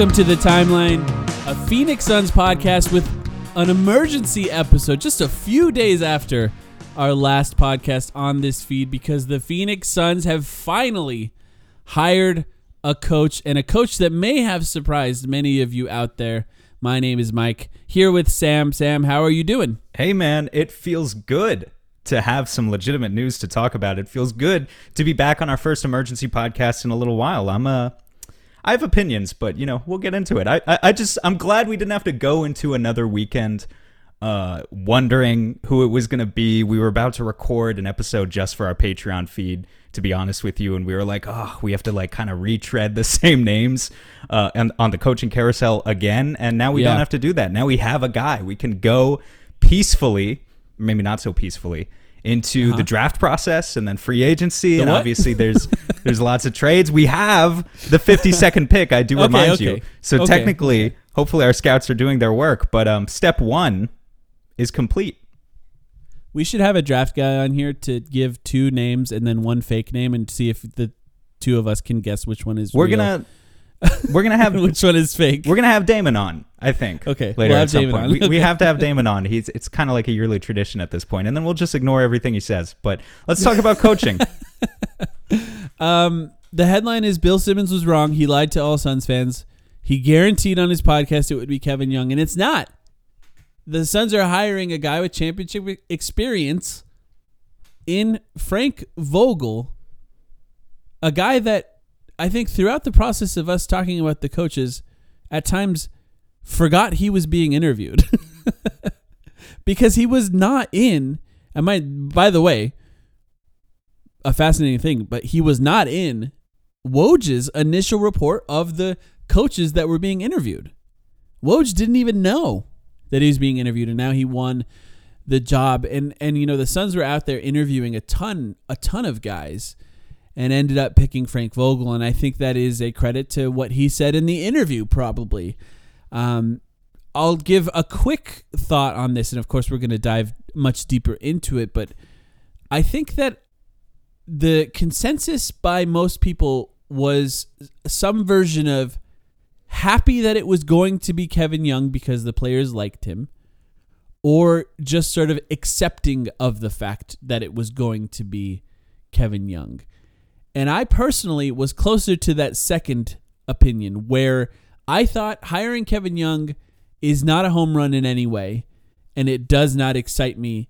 Welcome to the timeline, a Phoenix Suns podcast with an emergency episode just a few days after our last podcast on this feed because the Phoenix Suns have finally hired a coach and a coach that may have surprised many of you out there. My name is Mike, here with Sam. Sam, how are you doing? Hey man, it feels good to have some legitimate news to talk about. It feels good to be back on our first emergency podcast in a little while. I'm uh I have opinions, but you know, we'll get into it. I, I, I just I'm glad we didn't have to go into another weekend uh wondering who it was going to be. We were about to record an episode just for our Patreon feed to be honest with you and we were like, "Oh, we have to like kind of retread the same names uh and on the coaching carousel again." And now we Yeah. don't have to do that. Now we have a guy. We can go peacefully, maybe not so peacefully, into the draft process and then free agency and Uh-huh. what? obviously there's there's lots of trades. We have the 52nd pick, I do Okay, remind okay. you. So Okay, technically, hopefully our scouts are doing their work, but um step 1 is complete. We should have a draft guy on here to give two names and then one fake name and see if the two of us can guess which one is We're real. going to we're going to have which one is fake. We're gonna have Damon on, I think. Okay, later we'll at have some Damon point. on. We, we have to have Damon on. He's it's kind of like a yearly tradition at this point, and then we'll just ignore everything he says. But let's talk about coaching. Um, the headline is Bill Simmons was wrong. He lied to all Suns fans. He guaranteed on his podcast it would be Kevin Young, and it's not. The Suns are hiring a guy with championship experience in Frank Vogel, a guy that I think throughout the process of us talking about the coaches, at times forgot he was being interviewed because he was not in. I might, by the way, a fascinating thing, but he was not in Woj's initial report of the coaches that were being interviewed. Woj didn't even know that he was being interviewed, and now he won the job. And and you know the Suns were out there interviewing a ton a ton of guys, and ended up picking Frank Vogel. And I think that is a credit to what he said in the interview, probably. Um, I'll give a quick thought on this, and of course we're going to dive much deeper into it. But I think that the consensus by most people was some version of happy that it was going to be Kevin Young because the players liked him, or just sort of accepting of the fact that it was going to be Kevin Young. And I personally was closer to that second opinion where I thought hiring Kevin Young is not a home run in any way, and it does not excite me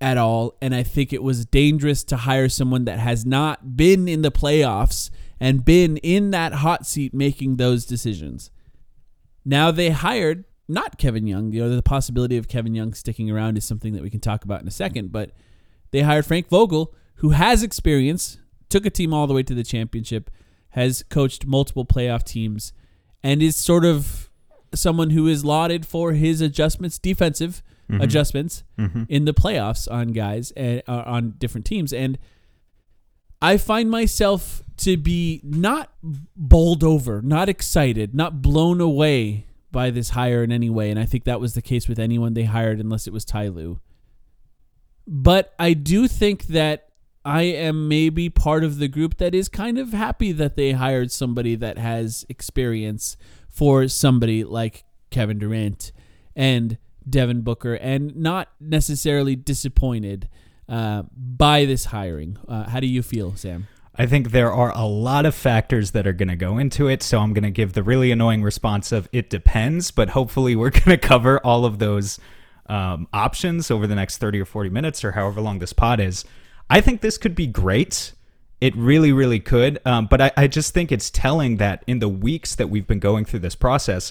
at all. And I think it was dangerous to hire someone that has not been in the playoffs and been in that hot seat making those decisions. Now they hired not Kevin Young. You know, the possibility of Kevin Young sticking around is something that we can talk about in a second, but they hired Frank Vogel, who has experience, took a team all the way to the championship, has coached multiple playoff teams, and is sort of someone who is lauded for his adjustments, defensive mm-hmm. adjustments mm-hmm. in the playoffs on guys and uh, on different teams. And I find myself to be not bowled over, not excited, not blown away by this hire in any way. And I think that was the case with anyone they hired, unless it was Ty Lue. But I do think that I am maybe part of the group that is kind of happy that they hired somebody that has experience for somebody like Kevin Durant and Devin Booker and not necessarily disappointed uh, by this hiring. Uh, how do you feel, Sam? I think there are a lot of factors that are going to go into it. So I'm going to give the really annoying response of it depends, but hopefully we're going to cover all of those um, options over the next 30 or 40 minutes or however long this pod is. I think this could be great. It really, really could. Um, but I, I just think it's telling that in the weeks that we've been going through this process,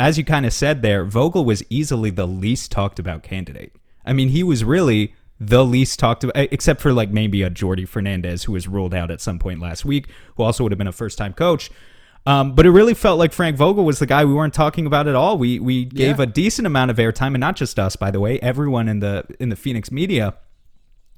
as you kind of said there, Vogel was easily the least talked about candidate. I mean, he was really the least talked about, except for like maybe a Jordi Fernandez who was ruled out at some point last week, who also would have been a first time coach. Um, but it really felt like Frank Vogel was the guy we weren't talking about at all. We we gave Yeah. a decent amount of airtime, and not just us, by the way. Everyone in the in the Phoenix media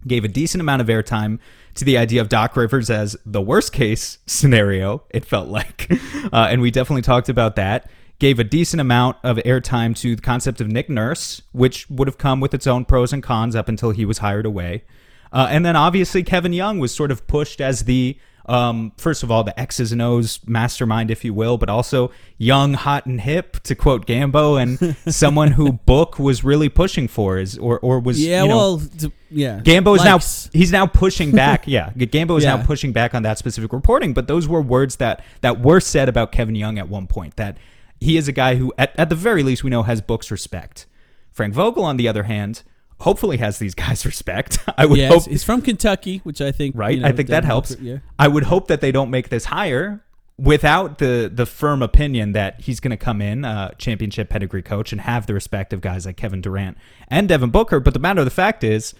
gave a decent amount of airtime to the idea of Doc Rivers as the worst case scenario. It felt like, uh, and we definitely talked about that. Gave a decent amount of airtime to the concept of Nick Nurse, which would have come with its own pros and cons up until he was hired away. Uh, and then obviously Kevin Young was sort of pushed as the um, first of all the X's and O's mastermind, if you will, but also young, hot, and hip, to quote Gambo, and someone who Book was really pushing for is or or was Yeah, you know, well, yeah. Gambo is Likes. now he's now pushing back. Yeah, Gambo is Yeah. now pushing back on that specific reporting. But those were words that that were said about Kevin Young at one point. That he is a guy who, at, at the very least, we know has books respect. Frank Vogel, on the other hand, hopefully has these guys respect. I would Yes, hope he's from Kentucky, which I think right? you know, I think that helps. Yeah. I would hope that they don't make this hire without the the firm opinion that he's going to come in, uh, championship pedigree coach, and have the respect of guys like Kevin Durant and Devin Booker. But the matter of the fact is,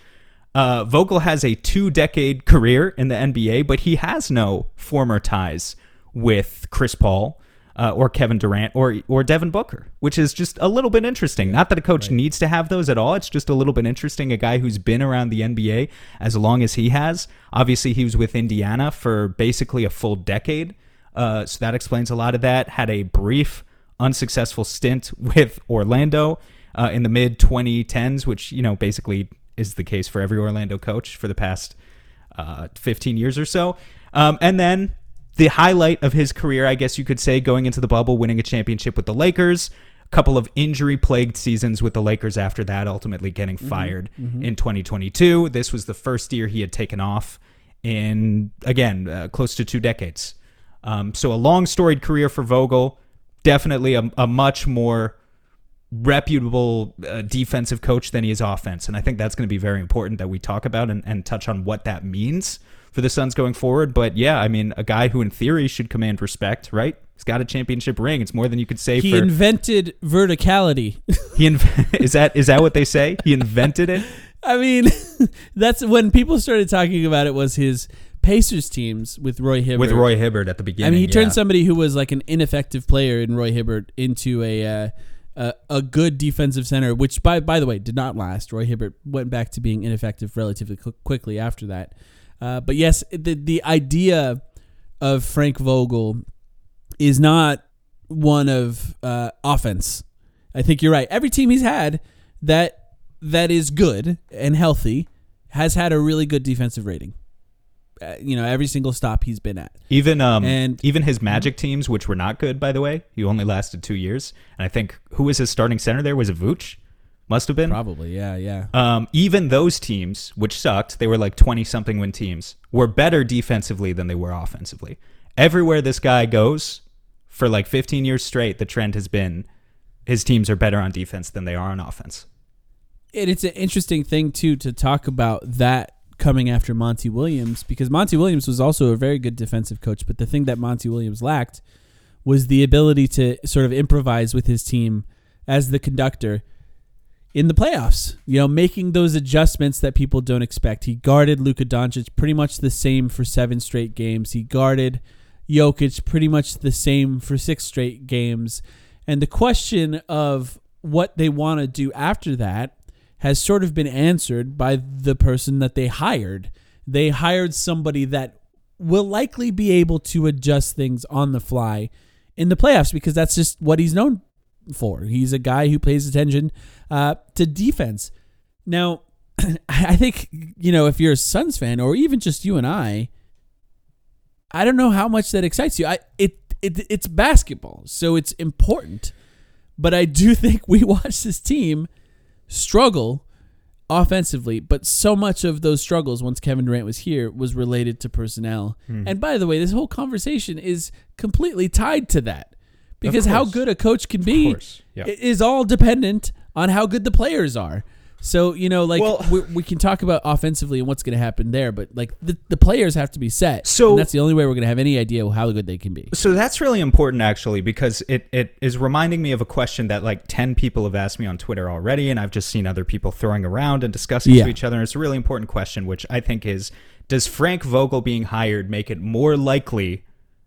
uh, Vogel has a two decade career in the NBA, but he has no former ties with Chris Paul. Uh, or Kevin Durant or or Devin Booker, which is just a little bit interesting. Not that a coach needs to have those at all. It's just a little bit interesting. A guy who's been around the NBA as long as he has. Obviously, he was with Indiana for basically a full decade, uh, so that explains a lot of that. Had a brief unsuccessful stint with Orlando uh, in the mid 2010s, which you know basically is the case for every Orlando coach for the past uh, 15 years or so. Um, and then the highlight of his career, I guess you could say, going into the bubble, winning a championship with the Lakers. A couple of injury plagued seasons with the Lakers after that, ultimately getting fired in 2022. This was the first year he had taken off in, again, uh, close to two decades. Um, so a long storied career for Vogel. Definitely a, a much more reputable uh, defensive coach than he is offense. And I think that's going to be very important that we talk about and, and touch on what that means for the Suns going forward. But yeah, I mean, a guy who in theory should command respect, right? He's got a championship ring. It's more than you could say He for. invented verticality. he inv- is that is that what they say? He invented it. I mean, that's when people started talking about it. Was his Pacers teams with Roy Hibbert? with Roy Hibbert at the beginning. I mean, he turned somebody who was like an ineffective player in Roy Hibbert into a uh, a, a good defensive center, which by by the way did not last. Roy Hibbert went back to being ineffective relatively qu- quickly after that. Uh, but yes, the the idea of Frank Vogel is not one of uh, offense. I think you're right. Every team he's had that that is good and healthy has had a really good defensive rating. Uh, you know, every single stop he's been at. Even um And- even his Magic teams, which were not good, by the way, he only lasted two years. And I think who was his starting center there was it Vooch? Must have been. Probably, yeah, yeah. Um, even those teams, which sucked, they were like 20 something win teams, were better defensively than they were offensively. Everywhere this guy goes, for like 15 years straight, the trend has been his teams are better on defense than they are on offense. And it's an interesting thing too to talk about that coming after Monty Williams because Monty Williams was also a very good defensive coach, but the thing that Monty Williams lacked was the ability to sort of improvise with his team as the conductor in the playoffs. You know, making those adjustments that people don't expect. He guarded Luka Doncic pretty much the same for seven straight games. He guarded Jokic pretty much the same for six straight games. And the question of what they want to do after that has sort of been answered by the person that they hired. They hired somebody that will likely be able to adjust things on the fly in the playoffs because that's just what he's known for. He's a guy who pays attention uh, to defense. Now, I think, you know, if you're a Suns fan or even just you and I, I don't know how much that excites you. I it, it it's basketball, so it's important. But I do think we watch this team struggle offensively, but so much of those struggles once Kevin Durant was here was related to personnel. Hmm. And by the way, this whole conversation is completely tied to that. Because how good a coach can be yeah. is all dependent on how good the players are. So, you know, like Well- we, we can talk about offensively and what's going to happen there, but like the, the players have to be set. So- and that's the only way we're going to have any idea how good they can be. So that's really important actually because it, it is reminding me of a question that like 10 people have asked me on Twitter already and I've just seen other people throwing around and discussing Yeah. to each other. And it's a really important question which I think is does Frank Vogel being hired make it more likely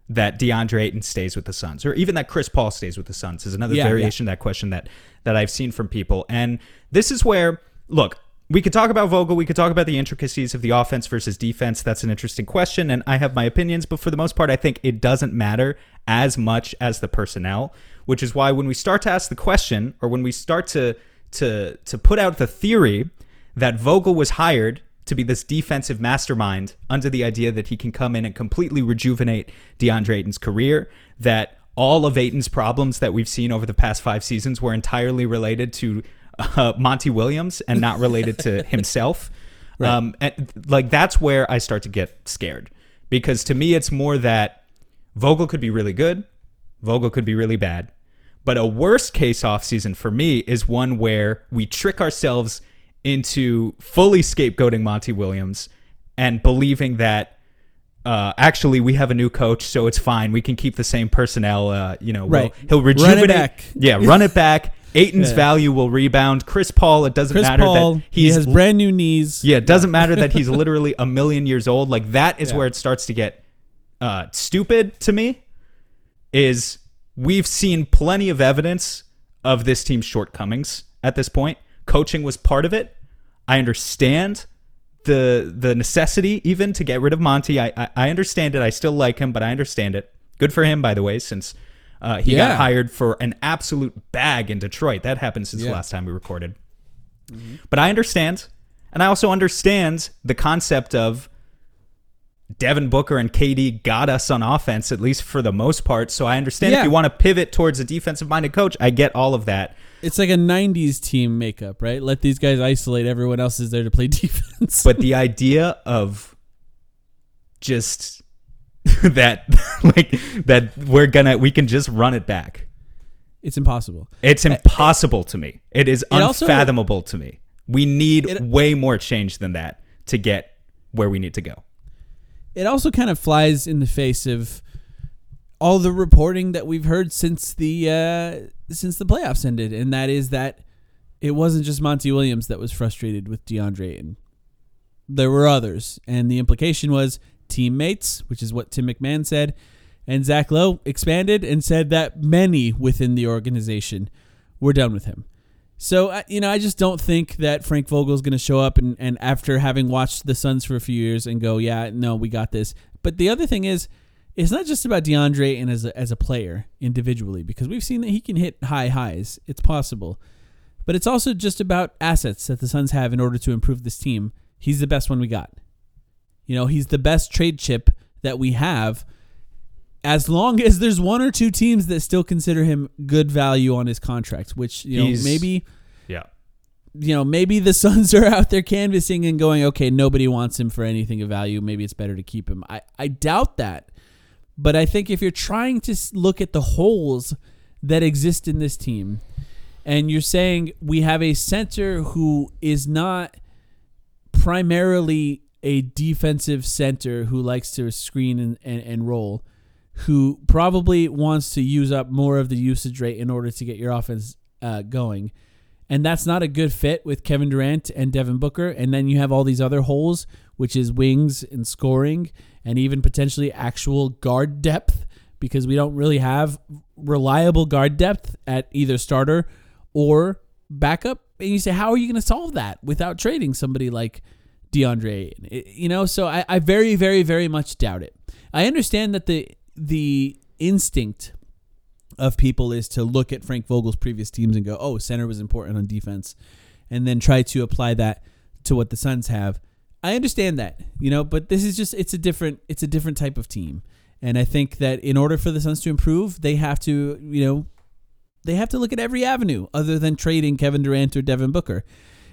that DeAndre Ayton stays with the Suns or even that Chris Paul stays with the Suns is another Yeah, variation of that question that that I've seen from people. And this is where look, we could talk about Vogel, we could talk about the intricacies of the offense versus defense. That's an interesting question and I have my opinions, but for the most part I think it doesn't matter as much as the personnel, which is why when we start to ask the question or when we start to to to put out the theory that Vogel was hired to be this defensive mastermind under the idea that he can come in and completely rejuvenate DeAndre Ayton's career, that all of Ayton's problems that we've seen over the past five seasons were entirely related to uh, Monty Williams and not related to himself. Um, and, like that's where I start to get scared because to me it's more that Vogel could be really good, Vogel could be really bad. But a worst case offseason for me is one where we trick ourselves into fully scapegoating Monty Williams and believing that uh, actually we have a new coach, so it's fine. We can keep the same personnel. Uh, you know, we'll- Right. he'll Run it rejuvenate. back. Yeah, run it back. Ayton's Yeah. value will rebound. Chris Paul, it doesn't Chris matter Paul, that he has brand new knees. yeah, it doesn't matter that he's literally a million years old. Like that is Yeah. where it starts to get uh, stupid to me. Is we've seen plenty of evidence of this team's shortcomings at this point. Coaching was part of it. I understand the the necessity even to get rid of Monty. I I, I understand it. I still like him, but I understand it. Good for him, by the way, since uh, he Yeah. got hired for an absolute bag in Detroit. That happened since the last time we recorded. But I understand. And I also understand the concept of Devin Booker and KD got us on offense, at least for the most part. So I understand Yeah. if you want to pivot towards a defensive minded coach, I get all of that. It's like a 90s team makeup, right? Let these guys isolate. Everyone else is there to play defense. But the idea of just that, like, that we're gonna, we can just run it back. it's impossible. It's impossible to me. It is It also- unfathomable to me. We need It- way more change than that to get where we need to go. It also kind of flies in the face of all the reporting that we've heard since the uh, since the playoffs ended, and that is that it wasn't just Monty Williams that was frustrated with DeAndre Ayton. There were others, and the implication was teammates, which is what Tim McMahon said, and Zach Lowe expanded and said that many within the organization were done with him. So you know, I just don't think that Frank Vogel is going to show up and, and after having watched the Suns for a few years and go, yeah, no, we got this. But the other thing is, it's not just about DeAndre and as a, as a player individually because we've seen that he can hit high highs. It's possible, but it's also just about assets that the Suns have in order to improve this team. He's the best one we got. You know, he's the best trade chip that we have. As long as there's one or two teams that still consider him good value on his contract, which you know He's- maybe Yeah. you know, maybe the Suns are out there canvassing and going, okay, nobody wants him for anything of value. Maybe it's better to keep him. I, I doubt that. But I think if you're trying to look at the holes that exist in this team, and you're saying we have a center who is not primarily a defensive center who likes to screen and, and, and roll, who probably wants to use up more of the usage rate in order to get your offense uh, going and that's not a good fit with Kevin Durant and Devin Booker. And then you have all these other holes which is wings and scoring and even potentially actual guard depth because we don't really have reliable guard depth at either starter or backup. And you say, how are you going to solve that without trading somebody like DeAndre? You know, so I, I very, very, very much doubt it. I understand that the the instinct of people is to look at Frank Vogel's previous teams and go, "Oh, center was important on defense," and then try to apply that to what the Suns have. I understand that, you know, but this is just it's a different it's a different type of team. And I think that in order for the Suns to improve, they have to, you know, they have to look at every avenue other than trading Kevin Durant or Devin Booker.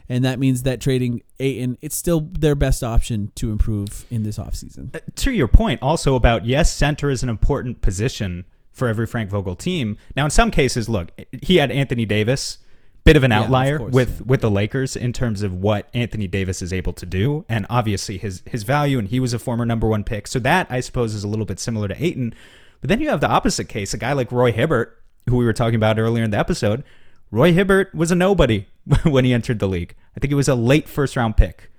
And that means that trading Ayton, it's still their best option to improve in this offseason. Uh, to your point, also about yes, center is an important position for every Frank Vogel team. Now, in some cases, look, he had Anthony Davis, bit of an outlier yeah, of with with the Lakers in terms of what Anthony Davis is able to do, and obviously his his value. And he was a former number one pick, so that I suppose is a little bit similar to Ayton. But then you have the opposite case, a guy like Roy Hibbert, who we were talking about earlier in the episode. Roy Hibbert was a nobody when he entered the league. I think it was a late first round pick.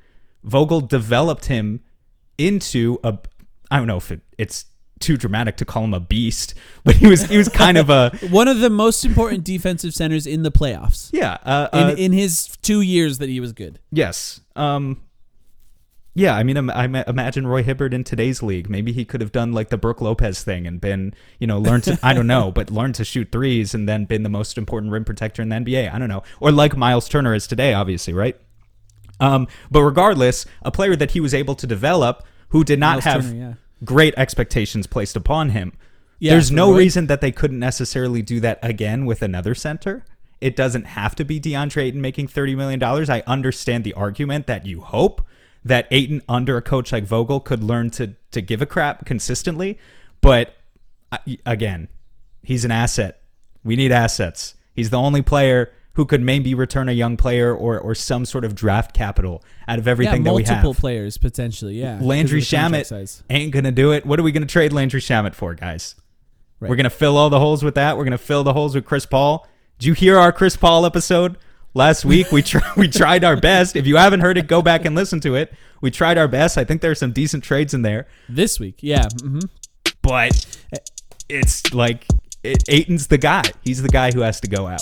Vogel developed him into a I don't know if it, it's too dramatic to call him a beast, but he was he was kind of a one of the most important defensive centers in the playoffs. Yeah, uh, uh, in, in his two years that he was good. Yes. Um, yeah, I mean, I imagine Roy Hibbert in today's league. Maybe he could have done like the Brook Lopez thing and been, you know, learned to, I don't know, but learned to shoot threes and then been the most important rim protector in the NBA. I don't know. Or like Miles Turner is today, obviously, right? Um, but regardless, a player that he was able to develop who did not Miles have Turner, yeah. Great expectations placed upon him. Yeah, There's no Roy. reason that they couldn't necessarily do that again with another center. It doesn't have to be DeAndre Ayton making $30 million. I understand the argument that you hope that Ayton under a coach like Vogel could learn to to give a crap consistently. But uh, again, he's an asset. We need assets. He's the only player who could maybe return a young player or or some sort of draft capital out of everything yeah, that we have. Multiple players potentially, yeah. Landry Shamet ain't gonna do it. What are we gonna trade Landry Shamet for, guys? Right. We're gonna fill all the holes with that. We're gonna fill the holes with Chris Paul. Did you hear our Chris Paul episode? last week we tr- we tried our best. If you haven't heard it, go back and listen to it. We tried our best. I think there are some decent trades in there. This week, yeah. Mm-hmm. But it's like it, Ayton's the guy. He's the guy who has to go out.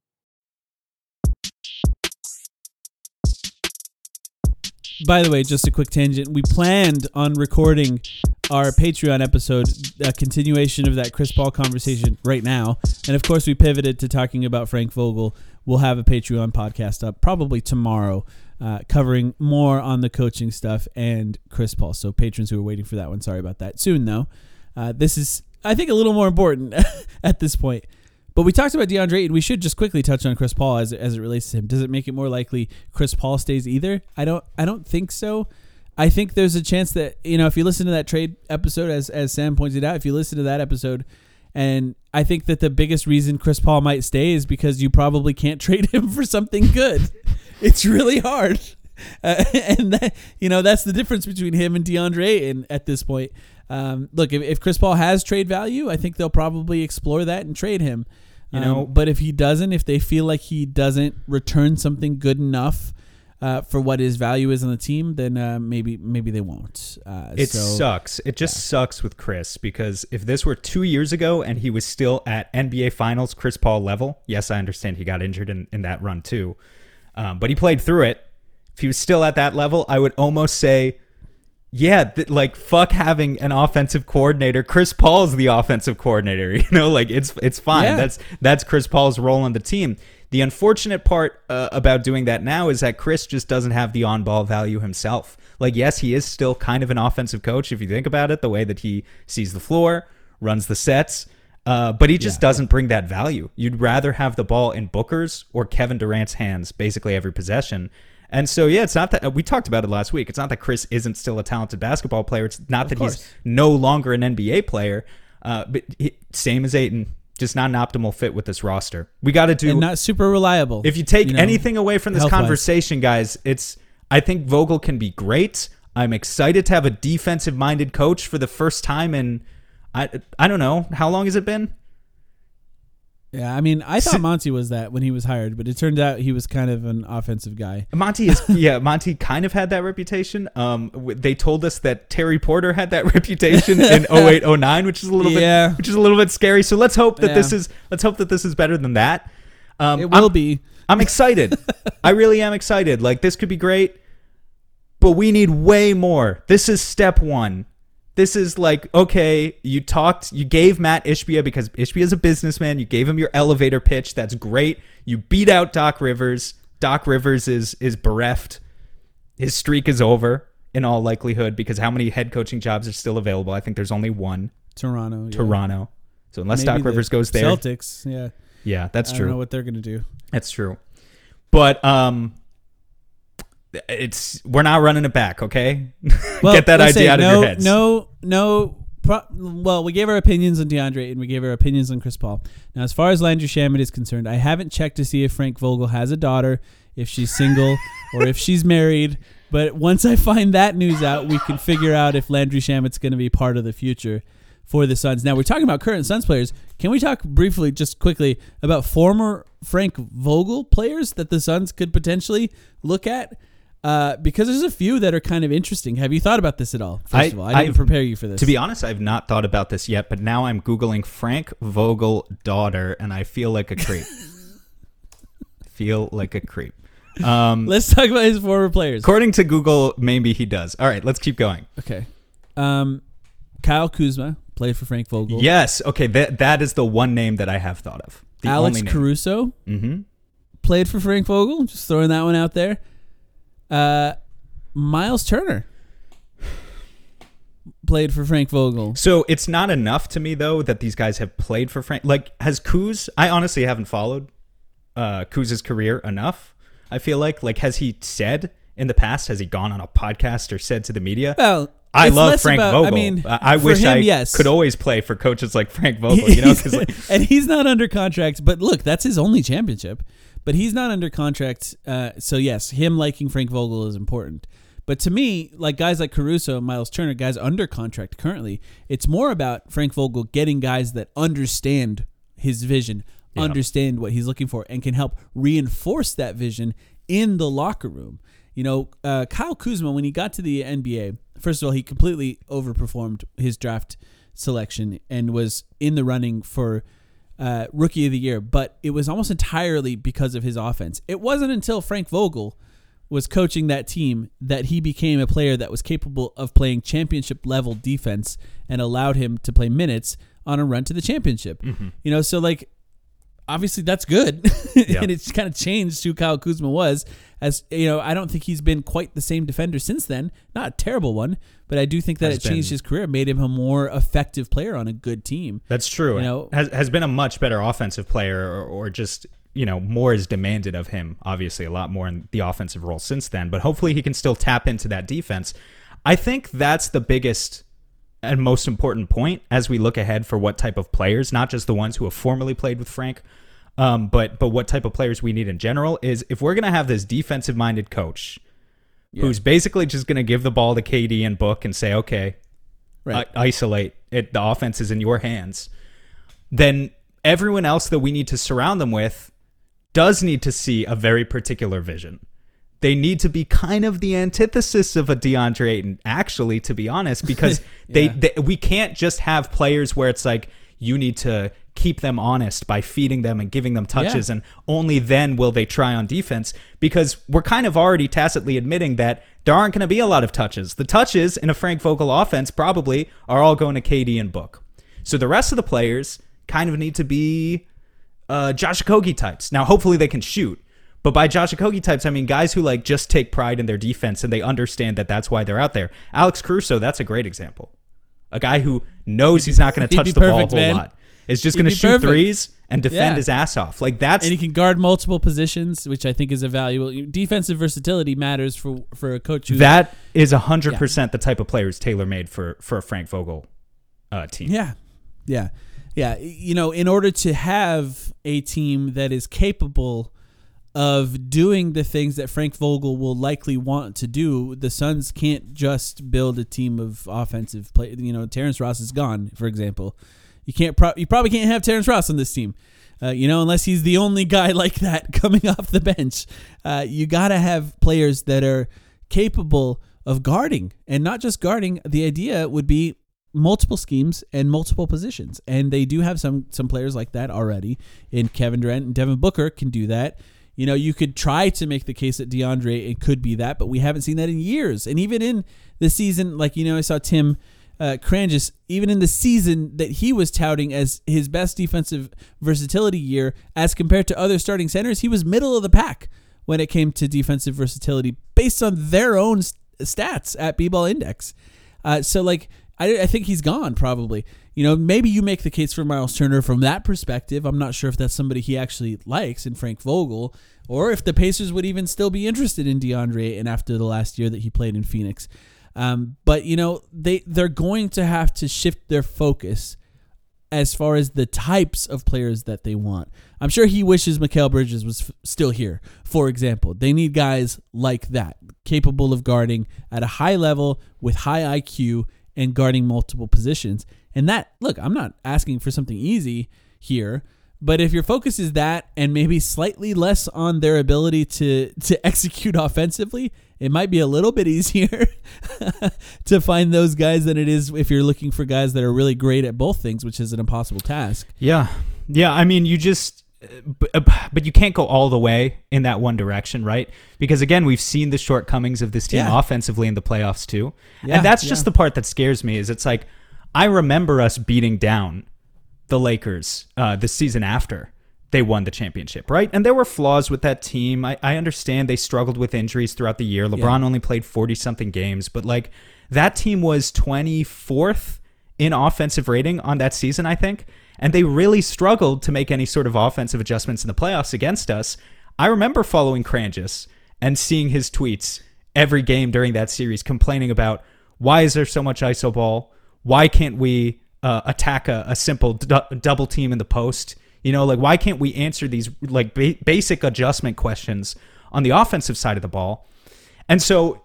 By the way, just a quick tangent. We planned on recording our Patreon episode, a continuation of that Chris Paul conversation right now. And of course, we pivoted to talking about Frank Vogel. We'll have a Patreon podcast up probably tomorrow, uh, covering more on the coaching stuff and Chris Paul. So, patrons who are waiting for that one, sorry about that. Soon, though. Uh, this is, I think, a little more important at this point. But we talked about DeAndre and We should just quickly touch on Chris Paul as, as it relates to him. Does it make it more likely Chris Paul stays either? I don't. I don't think so. I think there's a chance that you know if you listen to that trade episode, as as Sam pointed out, if you listen to that episode, and I think that the biggest reason Chris Paul might stay is because you probably can't trade him for something good. it's really hard, uh, and that, you know that's the difference between him and DeAndre Ayton at this point. Um, look, if, if Chris Paul has trade value, I think they'll probably explore that and trade him. You know- Um, but if he doesn't, if they feel like he doesn't return something good enough uh, for what his value is on the team, then uh, maybe maybe they won't. Uh, It so, sucks. It just sucks with Chris because if this were two years ago and he was still at NBA Finals Chris Paul level, yes, I understand he got injured in, in that run too, um, but he played through it. If he was still at that level, I would almost say, yeah, th- like fuck having an offensive coordinator. Chris Paul's the offensive coordinator. You know, like it's it's fine. Yeah. That's that's Chris Paul's role on the team. The unfortunate part uh, about doing that now is that Chris just doesn't have the on-ball value himself. Like, yes, he is still kind of an offensive coach if you think about it, the way that he sees the floor, runs the sets, uh, but he just doesn't bring that value. You'd rather have the ball in Booker's or Kevin Durant's hands basically every possession. And so, yeah, it's not that we talked about it last week. It's not that Chris isn't still a talented basketball player. It's not that course. he's no longer an NBA player. Uh, but he, same as Ayton, just not an optimal fit with this roster. We got to do and not super reliable. if you take know, anything away from this conversation, guys, it's I think Vogel can be great. I'm excited to have a defensive minded coach for the first time in I I don't know how long has it been. Yeah, I mean, I thought Monty was that when he was hired, but it turned out he was kind of an offensive guy. Monty is yeah Monty kind of had that reputation. Um, they told us that Terry Porter had that reputation in 08 09, which is a little Yeah. bit which is a little bit scary. So let's hope that Yeah. this is let's hope that this is better than that. Um, It will I'm- be. I'm excited. I really am excited. Like this could be great, but we need way more. This is step one. This is like okay, you talked, you gave Matt Ishbia because Ishbia is a businessman. You gave him your elevator pitch. That's great. You beat out Doc Rivers. Doc Rivers is is bereft. His streak is over in all likelihood because how many head coaching jobs are still available? I think there's only one, Toronto. Yeah. Toronto. So unless Maybe Doc Rivers goes there, Celtics. Yeah, yeah, that's I true. I don't know what they're gonna do. That's true. But um it's we're not running it back, okay? Get that idea out no, of your heads. No, no. Pro- well, we gave our opinions on DeAndre and we gave our opinions on Chris Paul. Now, as far as Landry Shamet is concerned, I haven't checked to see if Frank Vogel has a daughter, if she's single, or if she's married. But once I find that news out, we can figure out if Landry Shamet's going to be part of the future for the Suns. Now, we're talking about current Suns players. Can we talk briefly, just quickly, about former Frank Vogel players that the Suns could potentially look at? Uh, because there's a few that are kind of interesting. Have you thought about this at all? First I- of all, I didn't I've- prepare you for this. To be honest, I've not thought about this yet, but now I'm googling Frank Vogel daughter and I feel like a creep. feel like a creep. Um Let's talk about his former players. according to Google, maybe he does. All right, let's keep going. Okay. Um, Kyle Kuzma played for Frank Vogel. Yes, okay, that that is the one name that I have thought of. The Alex. Caruso Mhm. played for Frank Vogel. Just throwing that one out there. Uh, Miles Turner played for Frank Vogel. So it's not enough to me though that these guys have played for Frank. Like has Kuz? I honestly haven't followed uh, Kuz's career enough. I feel like like has he said in the past? Has he gone on a podcast or said to the media? Well, I love Frank about- Vogel. I mean, I, I wish him, I yes. could always play for coaches like Frank Vogel. You know, like, and he's not under contract. But look, that's his only championship. But he's not under contract. Uh, so yes, him liking Frank Vogel is important. But to me, like guys like Caruso Miles Turner, guys under contract currently, it's more about Frank Vogel getting guys that understand his vision, understand what he's looking for, and can help reinforce that vision in the locker room. You know, uh, Kyle Kuzma, when he got to the NBA, first of all, he completely overperformed his draft selection and was in the running for uh, rookie of the year, but it was almost entirely because of his offense. It wasn't until Frank Vogel was coaching that team that he became a player that was capable of playing championship level defense and allowed him to play minutes on a run to the championship. You know, so like obviously that's good. Yeah. and it's kind of changed who Kyle Kuzma was. As you know, I don't think he's been quite the same defender since then. Not a terrible one, but I do think that it changed been- his career, made him a more effective player on a good team. That's true. You know- has has been a much better offensive player, or, or just you know more is demanded of him. Obviously, a lot more in the offensive role since then. But hopefully, he can still tap into that defense. I think that's the biggest and most important point as we look ahead for what type of players, not just the ones who have formerly played with Frank, um, but but what type of players we need in general. Is if we're gonna have this defensive minded coach. Who's basically just going to give the ball to KD and Book and say, okay, Right. i- isolate it. The offense is in your hands. Then everyone else that we need to surround them with does need to see a very particular vision. They need to be kind of the antithesis of a DeAndre Ayton, actually, to be honest, because they, they we can't just have players where it's like you need to keep them honest by feeding them and giving them touches, Yeah. and only then will they try on defense. Because we're kind of already tacitly admitting that there aren't going to be a lot of touches. The touches in a Frank Vogel offense probably are all going to KD and Book. So the rest of the players kind of need to be uh, Josh Okogie types. Now, hopefully they can shoot. But by Josh Okogie types, I mean guys who like just take pride in their defense and they understand that that's why they're out there. Alex Caruso, that's a great example. A guy who knows he's not going to touch the ball a whole man. lot. Is just going to shoot perfect. threes and defend Yeah. his ass off. Like that's and he can guard multiple positions, which I think is a valuable defensive versatility matters for for a coach who that is hundred percent the type of players tailor made for for a Frank Vogel uh, team. Yeah. Yeah. Yeah. You know, in order to have a team that is capable of doing the things that Frank Vogel will likely want to do, the Suns can't just build a team of offensive play. You know, Terrence Ross is gone, for example. You can't. Pro- you probably can't have Terrence Ross on this team. Uh, you know, unless he's the only guy like that coming off the bench, uh, you got to have players that are capable of guarding and not just guarding. The idea would be multiple schemes and multiple positions, and they do have some some players like that already. In Kevin Durant and Devin Booker can do that. You know, you could try to make the case that DeAndre it could be that, but we haven't seen that in years. And even in the season, like you know, I saw Tim uh, even in the season that he was touting as his best defensive versatility year, as compared to other starting centers, he was middle of the pack when it came to defensive versatility based on their own s- stats at B-Ball Index. Uh, so, like, I, I think he's gone probably. You know, maybe you make the case for Miles Turner from that perspective. I'm not sure if that's somebody he actually likes in Frank Vogel, or if the Pacers would even still be interested in DeAndre and after the last year that he played in Phoenix. Um, but you know, they they're going to have to shift their focus as far as the types of players that they want. I'm sure he wishes Mikal Bridges was f- still here. For example, they need guys like that, capable of guarding at a high level with high IQ and guarding multiple positions. And that, look, I'm not asking for something easy here, but if your focus is that and maybe slightly less on their ability to to execute offensively, it might be a little bit easier to find those guys than it is if you're looking for guys that are really great at both things, which is an impossible task. Yeah, yeah. I mean, you just, but, but you can't go all the way in that one direction, right? Because again, we've seen the shortcomings of this team Yeah. offensively in the playoffs too, Yeah, and that's just yeah. the part that scares me. Is it's like I remember us beating down the Lakers uh, the season after they won the championship, right? And there were flaws with that team. I, I understand they struggled with injuries throughout the year. LeBron only played 40 something games, but like that team was 24th in offensive rating on that season, I think. And they really struggled to make any sort of offensive adjustments in the playoffs against us. I remember following Krangis and seeing his tweets every game during that series complaining about why is there so much iso ball? Why can't we uh, attack a, a simple du- double team in the post? You know, like why can't we answer these like ba- basic adjustment questions on the offensive side of the ball? And so,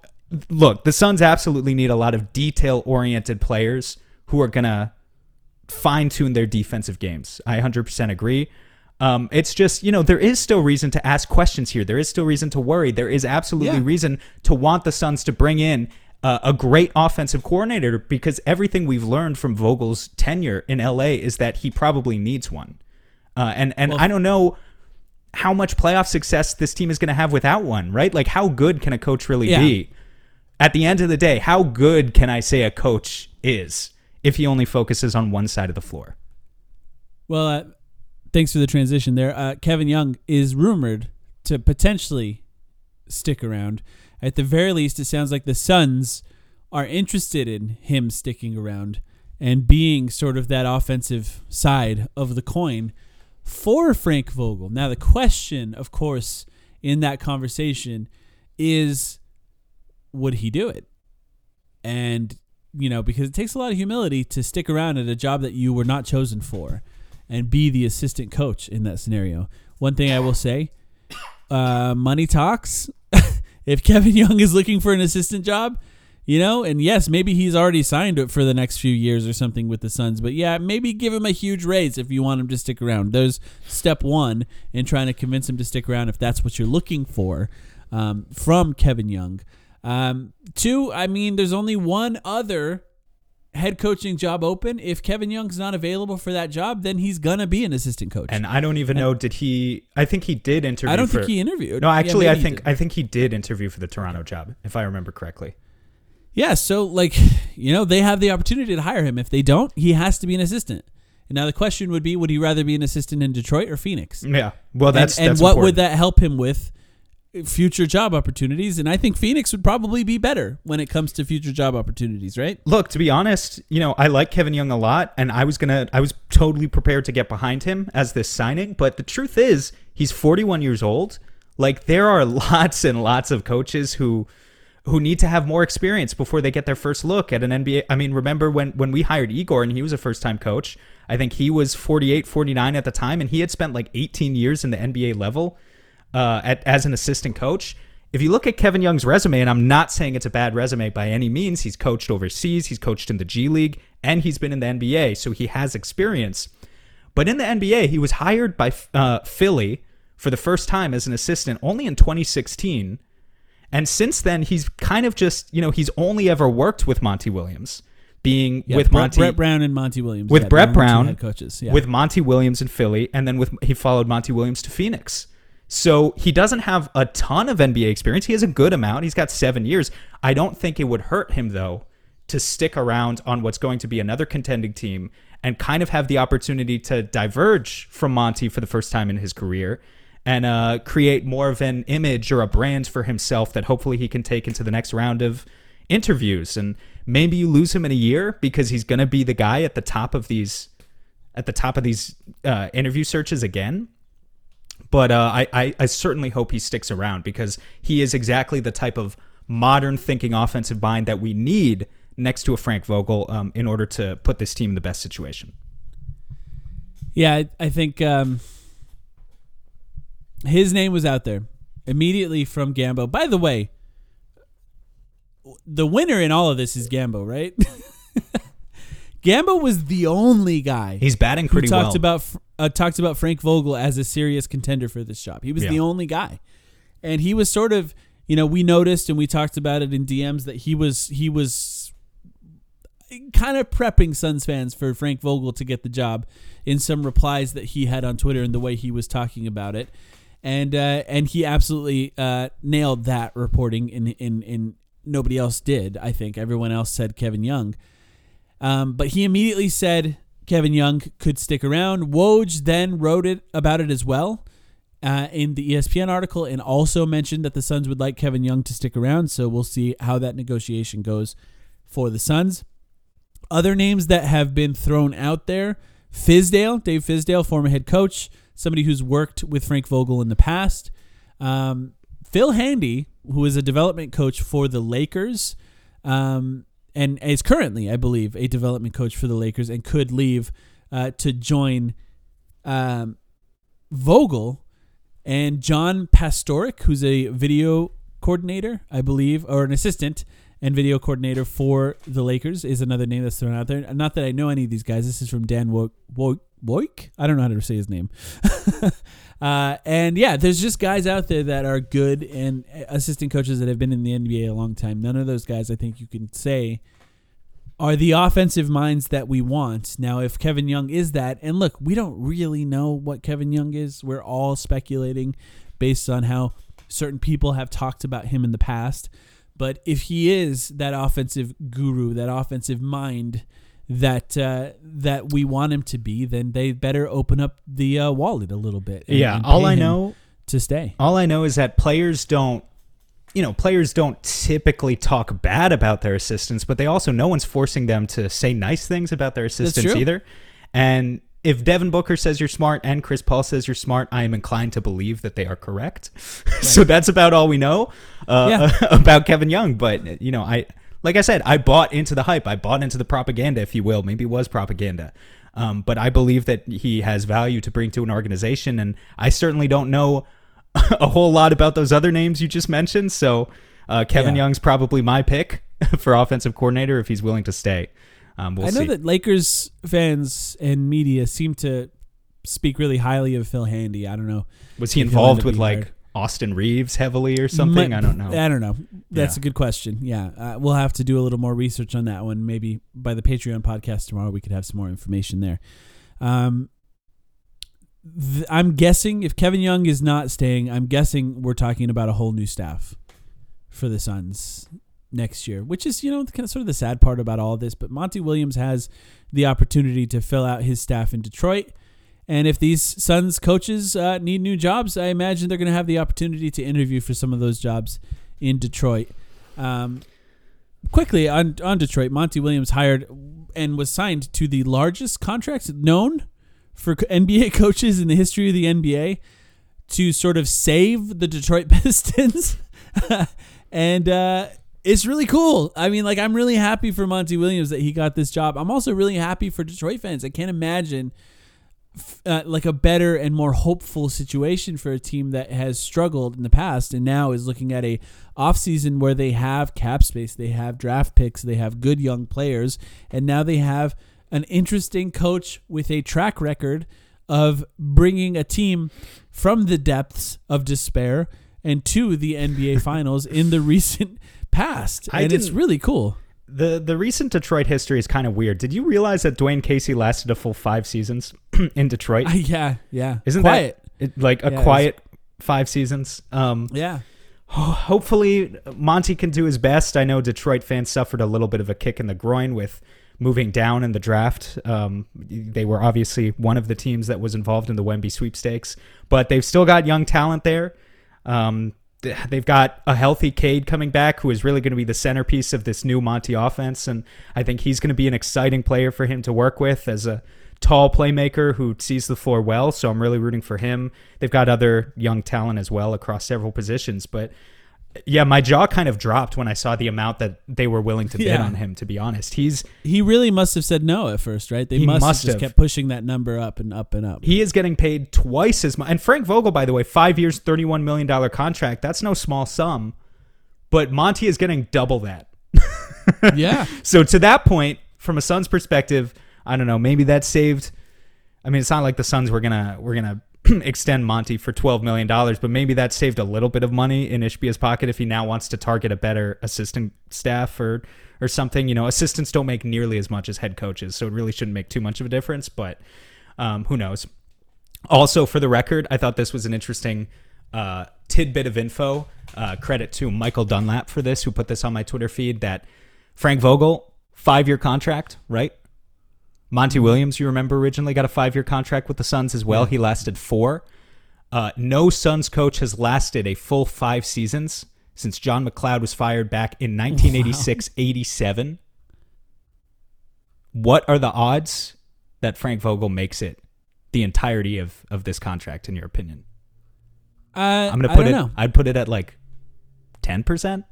look, the Suns absolutely need a lot of detail oriented players who are going to fine tune their defensive games. I 100% agree. Um, it's just, you know, there is still reason to ask questions here. There is still reason to worry. There is absolutely Yeah. reason to want the Suns to bring in uh, a great offensive coordinator because everything we've learned from Vogel's tenure in LA is that he probably needs one. Uh, and and I don't know how much playoff success this team is going to have without one, right? Like, how good can a coach really Yeah. be? At the end of the day, how good can I say a coach is if he only focuses on one side of the floor? Well, uh, thanks for the transition there. Uh, Kevin Young is rumored to potentially stick around. At the very least, it sounds like the Suns are interested in him sticking around and being sort of that offensive side of the coin for Frank Vogel. Now, the question, of course, in that conversation is would he do it? And, you know, because it takes a lot of humility to stick around at a job that you were not chosen for and be the assistant coach in that scenario. One thing I will say uh, money talks. if Kevin Young is looking for an assistant job, you know, and yes, maybe he's already signed it for the next few years or something with the Suns, but yeah, maybe give him a huge raise if you want him to stick around. There's step one in trying to convince him to stick around if that's what you're looking for um, from Kevin Young. Um, two, I mean, there's only one other head coaching job open. If Kevin Young's not available for that job, then he's gonna be an assistant coach. And I don't even know did he I think he did interview I don't for, think he interviewed. No, Yeah, actually I think. I think he did interview for the Toronto job if I remember correctly. Yeah, so like, you know, they have the opportunity to hire him. If they don't, he has to be an assistant. And now the question would be, would he rather be an assistant in Detroit or Phoenix? Yeah. Well, that's and, and that's what would that help him with? Future job opportunities, and I think Phoenix would probably be better when it comes to future job opportunities, right? Look, to be honest, you know, I like Kevin Young a lot, and I was gonna, I was totally prepared to get behind him as this signing. But the truth is, he's 41 years old. Like there are lots and lots of coaches who, who need to have more experience before they get their first look at an NBA. I mean, remember when when we hired Igor and he was a first time coach? I think he was 48, 49 at the time, and he had spent like 18 years in the NBA level uh, at, as an assistant coach. If you look at Kevin Young's resume, and I'm not saying it's a bad resume by any means, he's coached overseas, he's coached in the G League, and he's been in the NBA, so he has experience. But in the NBA, he was hired by uh, Philly for the first time as an assistant only in 2016. And since then, he's kind of just, you know, he's only ever worked with Monty Williams, being Yeah, with Brett, Monty. Brett Brown and Monty Williams. with yeah, Brett they're the two Brown, head coaches. Yeah. with Monty Williams in Philly, and then with he followed Monty Williams to Phoenix. So he doesn't have a ton of NBA experience. He has a good amount. He's got seven years. I don't think it would hurt him though to stick around on what's going to be another contending team and kind of have the opportunity to diverge from Monty for the first time in his career and uh, create more of an image or a brand for himself that hopefully he can take into the next round of interviews. And maybe you lose him in a year because he's going to be the guy at the top of these at the top of these uh, interview searches again. But uh, I, I, I certainly hope he sticks around because he is exactly the type of modern thinking offensive mind that we need next to a Frank Vogel um, in order to put this team in the best situation. Yeah, I, I think um, his name was out there immediately from Gambo. By the way, the winner in all of this is Gambo, right? Gambo was the only guy He's batting who pretty talked well. about uh, talked about Frank Vogel as a serious contender for this job. He was Yeah. the only guy, and he was sort of you know we noticed and we talked about it in DMs that he was he was kind of prepping Suns fans for Frank Vogel to get the job in some replies that he had on Twitter and the way he was talking about it, and uh, and he absolutely uh, nailed that reporting. In in in nobody else did. I think everyone else said Kevin Young. Um, but he immediately said Kevin Young could stick around. Woj then wrote it about it as well uh, in the ESPN article, and also mentioned that the Suns would like Kevin Young to stick around. So we'll see how that negotiation goes for the Suns. Other names that have been thrown out there: Fizdale, Dave Fizdale, former head coach, somebody who's worked with Frank Vogel in the past. Um, Phil Handy, who is a development coach for the Lakers. Um, and is currently, I believe, a development coach for the Lakers and could leave uh, to join um, Vogel and John Pastoric, who's a video coordinator, I believe, or an assistant and video coordinator for the Lakers, is another name that's thrown out there. Not that I know any of these guys. This is from Dan Wo- Wo- Woik. I don't know how to say his name. uh, and yeah, there's just guys out there that are good and assistant coaches that have been in the NBA a long time. None of those guys, I think, you can say are the offensive minds that we want. Now, if Kevin Young is that, and look, we don't really know what Kevin Young is. We're all speculating based on how certain people have talked about him in the past. But if he is that offensive guru, that offensive mind that uh, that we want him to be, then they better open up the uh, wallet a little bit. and- yeah, and all I know to stay. All I know is that players don't, you know, players don't typically talk bad about their assistants, but they also, no one's forcing them to say nice things about their assistants either. And if Devin Booker says you're smart and Chris Paul says you're smart, I am inclined to believe that they are correct. so that's about all we know uh, about Kevin Young. But, you know, I, like I said, I bought into the hype. I bought into the propaganda, if you will. Maybe it was propaganda. Um, but I believe that he has value to bring to an organization. And I certainly don't know a whole lot about those other names you just mentioned. So uh, Kevin Yeah. Young's probably my pick for offensive coordinator if he's willing to stay. Um, we'll I know see. that Lakers fans and media seem to speak really highly of Phil Handy. I don't know. Was he involved with like hired. Austin Reaves heavily or something? Might- I don't know. I don't know. That's Yeah. a good question. Yeah, uh, we'll have to do a little more research on that one. Maybe by the Patreon podcast tomorrow, we could have some more information there. Um, th- I'm guessing if Kevin Young is not staying, I'm guessing we're talking about a whole new staff for the Suns next year, which is you know kind of sort of the sad part about all this. But Monty Williams has the opportunity to fill out his staff in Detroit. And if these Suns coaches uh, need new jobs, I imagine they're going to have the opportunity to interview for some of those jobs in Detroit. Um, quickly on on Detroit, Monty Williams hired and was signed to the largest contract known for NBA coaches in the history of the NBA to sort of save the Detroit Pistons, and uh, it's really cool. I mean, like I'm really happy for Monty Williams that he got this job. I'm also really happy for Detroit fans. I can't imagine uh, like a better and more hopeful situation for a team that has struggled in the past and now is looking at a offseason where they have cap space, they have draft picks, they have good young players, and now they have an interesting coach with a track record of bringing a team from the depths of despair and to the NBA finals in the recent past. I and it's really cool. The the recent Detroit history is kind of weird. Did you realize that Dwane Casey lasted a full five seasons in Detroit? yeah, yeah. Isn't quiet? that it, like a Yeah, quiet five seasons? Um, yeah. hopefully Monty can do his best. I know Detroit fans suffered a little bit of a kick in the groin with moving down in the draft. Um, they were obviously one of the teams that was involved in the Wemby sweepstakes, but they've still got young talent there. Um, they've got a healthy Cade coming back, who is really going to be the centerpiece of this new Monty offense, and I think he's going to be an exciting player for him to work with as a tall playmaker who sees the floor well. So I'm really rooting for him. They've got other young talent as well across several positions, but yeah, my jaw kind of dropped when I saw the amount that they were willing to bid Yeah. on him. To be honest, he's He really must have said no at first, right? They He must, must have just kept pushing that number up and up and up. he is getting paid twice as much. And Frank Vogel, by the way, five years, thirty-one million dollar contract. That's no small sum. But Monty is getting double that. yeah. So to that point, from a Suns perspective, I don't know. Maybe that saved. I mean, it's not like the Suns were gonna we're gonna extend Monty for twelve million dollars, but maybe that saved a little bit of money in Ishbia's pocket if he now wants to target a better assistant staff or or something. You know, assistants don't make nearly as much as head coaches, so it really shouldn't make too much of a difference. But um, who knows? Also, for the record, I thought this was an interesting uh, tidbit of info. Uh, credit to Michael Dunlap for this, who put this on my Twitter feed. That Frank Vogel, five year contract, right? Monty Williams, you remember, originally got a five year contract with the Suns as well. He lasted four. Uh, no Suns coach has lasted a full five seasons since John MacLeod was fired back in 1986 87. What are the odds that Frank Vogel makes it the entirety of, of this contract, in your opinion? Uh, I'm gonna I put don't it. know. I'd put it at like ten percent.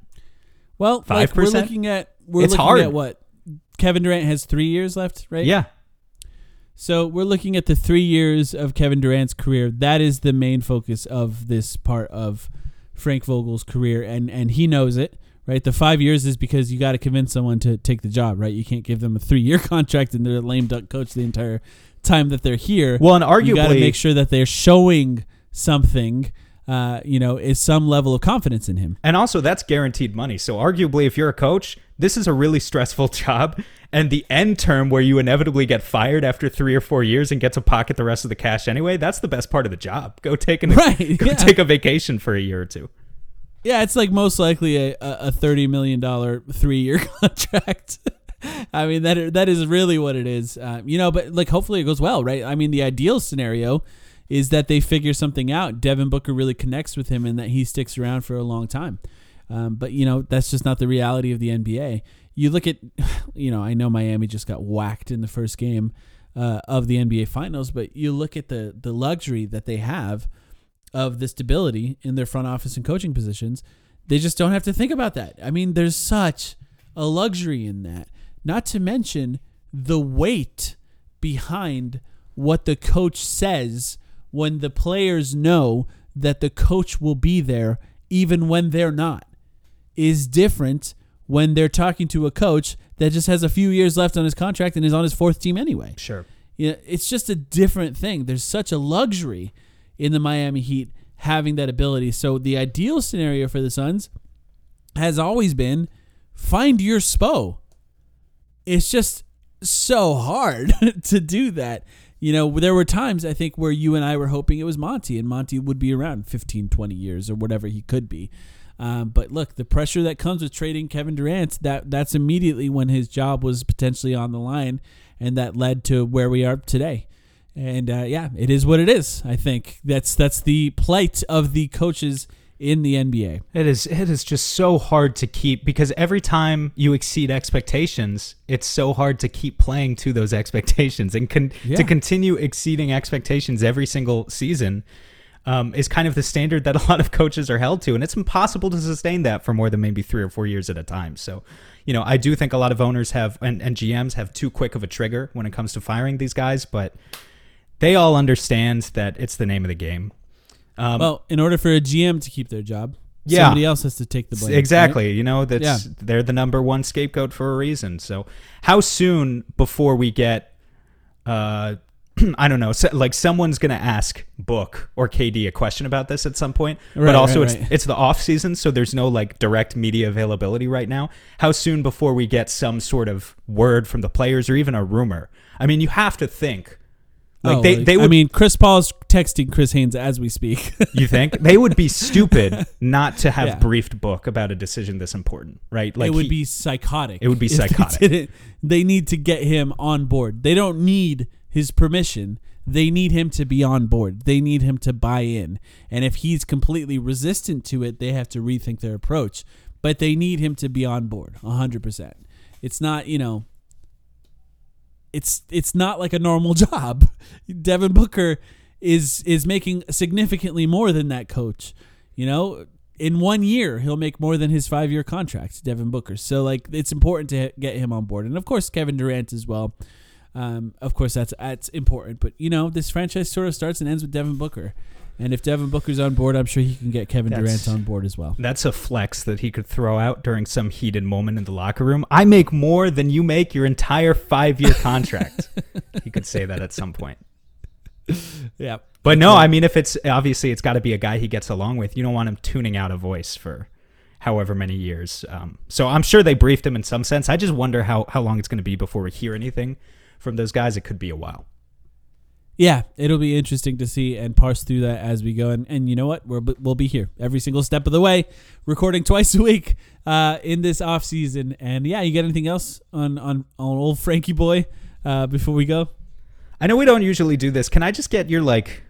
Well, five like we're 5%? looking at we're It's looking hard. at what Kevin Durant has three years left, right? Yeah, So we're looking at the three years of Kevin Durant's career. That is the main focus of this part of Frank Vogel's career, and and he knows it. Right, the five years is because you got to convince someone to take the job. Right, you can't give them a three-year contract and they're a lame duck coach the entire time that they're here. Well, and arguably, you got to make sure that they're showing something uh, you know, is some level of confidence in him. And also, that's guaranteed money. So, arguably, if you're a coach, this is a really stressful job. And the end term where you inevitably get fired after three or four years and get to pocket the rest of the cash anyway, that's the best part of the job. Go take an, Right, go yeah. take a vacation for a year or two. Yeah, it's like most likely a, a a thirty million dollar three year contract. I mean that that is really what it is, uh, you know. But like, hopefully it goes well, right? I mean, the ideal scenario is that they figure something out. Devin Booker really connects with him, and that he sticks around for a long time. Um, but you know, that's just not the reality of the NBA. You look at, you know, I know Miami just got whacked in the first game uh, of the NBA Finals, but you look at the the luxury that they have of the stability in their front office and coaching positions, they just don't have to think about that. I mean, there's such a luxury in that. Not to mention the weight behind what the coach says when the players know that the coach will be there even when they're not is different when they're talking to a coach that just has a few years left on his contract and is on his fourth team anyway. Sure. Yeah, it's just a different thing. There's such a luxury in the Miami Heat having that ability. So the ideal scenario for the Suns has always been find your spo. It's just so hard to do that. You know, there were times I think where you and I were hoping it was Monty and Monty would be around 15, 20 years or whatever he could be. Um, but look, the pressure that comes with trading Kevin Durant, that that's immediately when his job was potentially on the line, and that led to where we are today. And uh, yeah, it is what it is. I think that's that's the plight of the coaches in the NBA. It is it is just so hard to keep because every time you exceed expectations, it's so hard to keep playing to those expectations and con- Yeah. to continue exceeding expectations every single season. Um, is kind of the standard that a lot of coaches are held to, and it's impossible to sustain that for more than maybe three or four years at a time. So, you know, I do think a lot of owners have and, and GMs have too quick of a trigger when it comes to firing these guys, but they all understand that it's the name of the game. Um, Well, in order for a GM to keep their job, Yeah. somebody else has to take the blame. right? Exactly. You know, that's Yeah. they're the number one scapegoat for a reason. So, how soon before we get, uh, I don't know, so, like someone's gonna ask Book or KD a question about this at some point. Right, but also, right, it's right. it's the off season, so there's no like direct media availability right now. How soon before we get some sort of word from the players or even a rumor? I mean, you have to think. Like Oh, they, they would I mean, Chris Paul's texting Chris Haynes as we speak. You think they would be stupid not to have Yeah. briefed Book about a decision this important, right? Like it would he- be psychotic. It would be if they psychotic. They need to get him on board. They don't need his permission. They need him to be on board. They need him to buy in. And if he's completely resistant to it, they have to rethink their approach. But they need him to be on board 100%. It's not, you know, it's it's not like a normal job. Devin Booker is is making significantly more than that coach. You know, in one year he'll make more than his five year contract, Devin Booker. So like it's important to get him on board, and of course Kevin Durant as well. Um, of course that's that's important, but you know this franchise sort of starts and ends with Devin Booker, and if Devin Booker's on board, I'm sure he can get Kevin That's- Durant on board as well. That's a flex that he could throw out during some heated moment in the locker room. I make more than you make your entire five year contract. he could say that at some point. Yeah, But no, I mean, if it's obviously it's got to be a guy he gets along with. You don't want him tuning out a voice for however many years. Um, so I'm sure they briefed him in some sense. I just wonder how, how long it's going to be before we hear anything from those guys. It could be a while. Yeah, it'll be interesting to see and parse through that as we go. And, and you know what? We're, we'll be here every single step of the way, recording twice a week uh, in this off season. And yeah, you got anything else on on, on old Frankie boy uh, before we go? I know we don't usually do this. Can I just get your like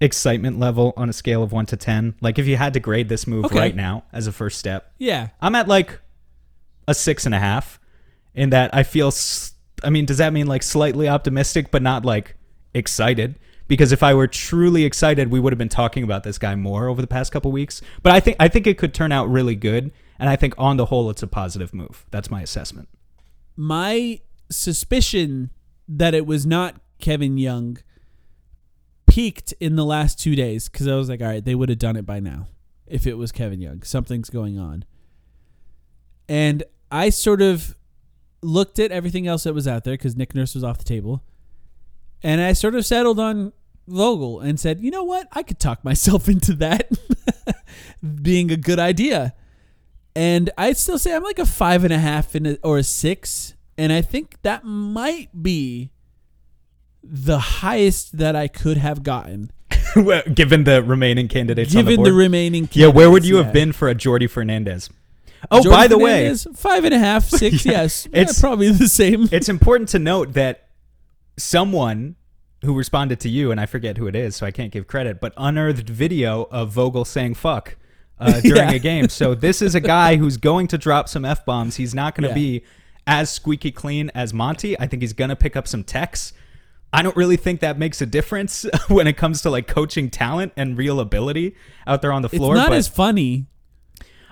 excitement level on a scale of one to ten? Like if you had to grade this move Okay. right now as a first step, Yeah, I'm at like a six and a half. In that I feel. I mean, does that mean like slightly optimistic, but not like excited? Because if I were truly excited, we would have been talking about this guy more over the past couple weeks. But I think I think it could turn out really good, and I think on the whole, it's a positive move. That's my assessment. my suspicion that it was not Kevin Young peaked in the last two days because I was like, all right, they would have done it by now if it was Kevin Young. Something's going on. And I sort of looked at everything else that was out there because Nick Nurse was off the table. And I sort of settled on Vogel and said, "You know what? I could talk myself into that being a good idea." And I'd still say I'm like a five and a half in a, or a six, and I think that might be the highest that I could have gotten Well, given the remaining candidates the given board. the, remaining. yeah, where would you candidates, have been for a Jordi Fernandez? Oh, Jordan by the way, five and a half, six. Yeah, yes, it's- yeah, probably the same. it's important to note that someone who responded to you, and I forget who it is, so I can't give credit, but unearthed video of Vogel saying fuck uh, during Yeah. a game. So this is a guy who's going to drop some F bombs. He's not going to Yeah. be as squeaky clean as Monty. I think he's going to pick up some techs. I don't really think that makes a difference when it comes to like coaching talent and real ability out there on the floor. It's not but as funny.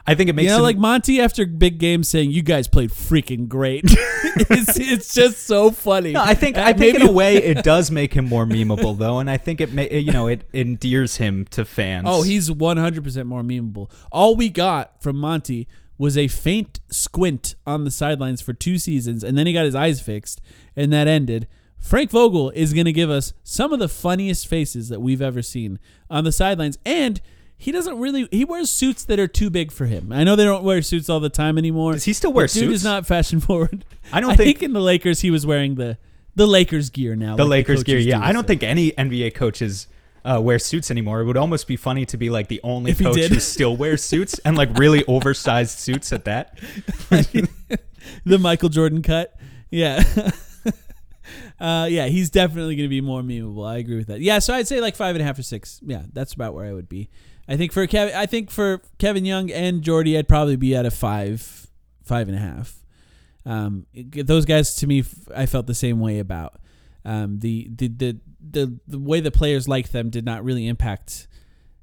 I think it makes You know, him- like Monty after big games saying, "You guys played freaking great." it's, it's just so funny. No, I think Uh, I think in a way it does make him more memeable though, and I think it may you know it endears him to fans. Oh, he's 100% more memeable. All we got from Monty was a faint squint on the sidelines for two seasons, and then he got his eyes fixed, and that ended. Frank Vogel is going to give us some of the funniest faces that we've ever seen on the sidelines, and he doesn't really he wears suits that are too big for him. I know they don't wear suits all the time anymore. Does he still wear but Dude is suits? not fashion forward. I don't I think- think in the Lakers he was wearing the the Lakers gear now. the like Lakers gear. Yeah, do, I don't so. think any NBA coaches uh, wear suits anymore. It would almost be funny to be like the only If coach who still wears suits and like really oversized suits at that. the Michael Jordan cut. Yeah. uh, yeah, he's definitely going to be more memeable. I agree with that. Yeah, so I'd say like five and a half or six. Yeah, that's about where I would be. I think for Kevin, I think for Kevin Young and Jordi, I'd probably be at a five, five and a half. Um, those guys to me, I felt the same way about. Um, the, the the the the way the players liked them did not really impact.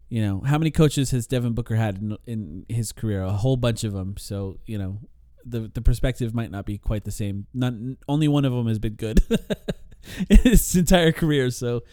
You know, how many coaches has Devin Booker had in, in his career? A whole bunch of them. So you know, the the perspective might not be quite the same. None, only one of them has been good in his entire career. So,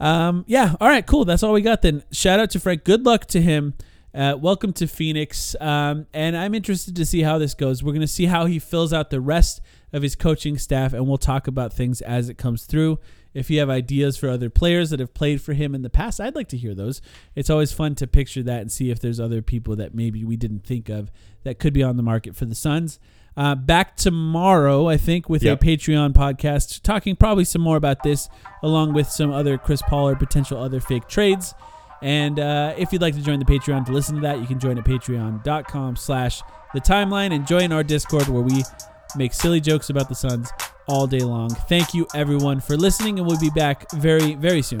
um, yeah, all right, cool. That's all we got then. Shout out to Frank. Good luck to him. Uh, welcome to Phoenix. Um, and I'm interested to see how this goes. We're gonna see how he fills out the rest of his coaching staff, and we'll talk about things as it comes through. If you have ideas for other players that have played for him in the past, I'd like to hear those. It's always fun to picture that and see if there's other people that maybe we didn't think of that could be on the market for the Suns. Uh, back tomorrow, I think, with Yep. a Patreon podcast, talking probably some more about this, along with some other Chris Paul or potential other fake trades. And uh, if you'd like to join the Patreon to listen to that, you can join at patreon.com slash the timeline and join our Discord where we make silly jokes about the Suns all day long. Thank you everyone for listening, and we'll be back very, very soon.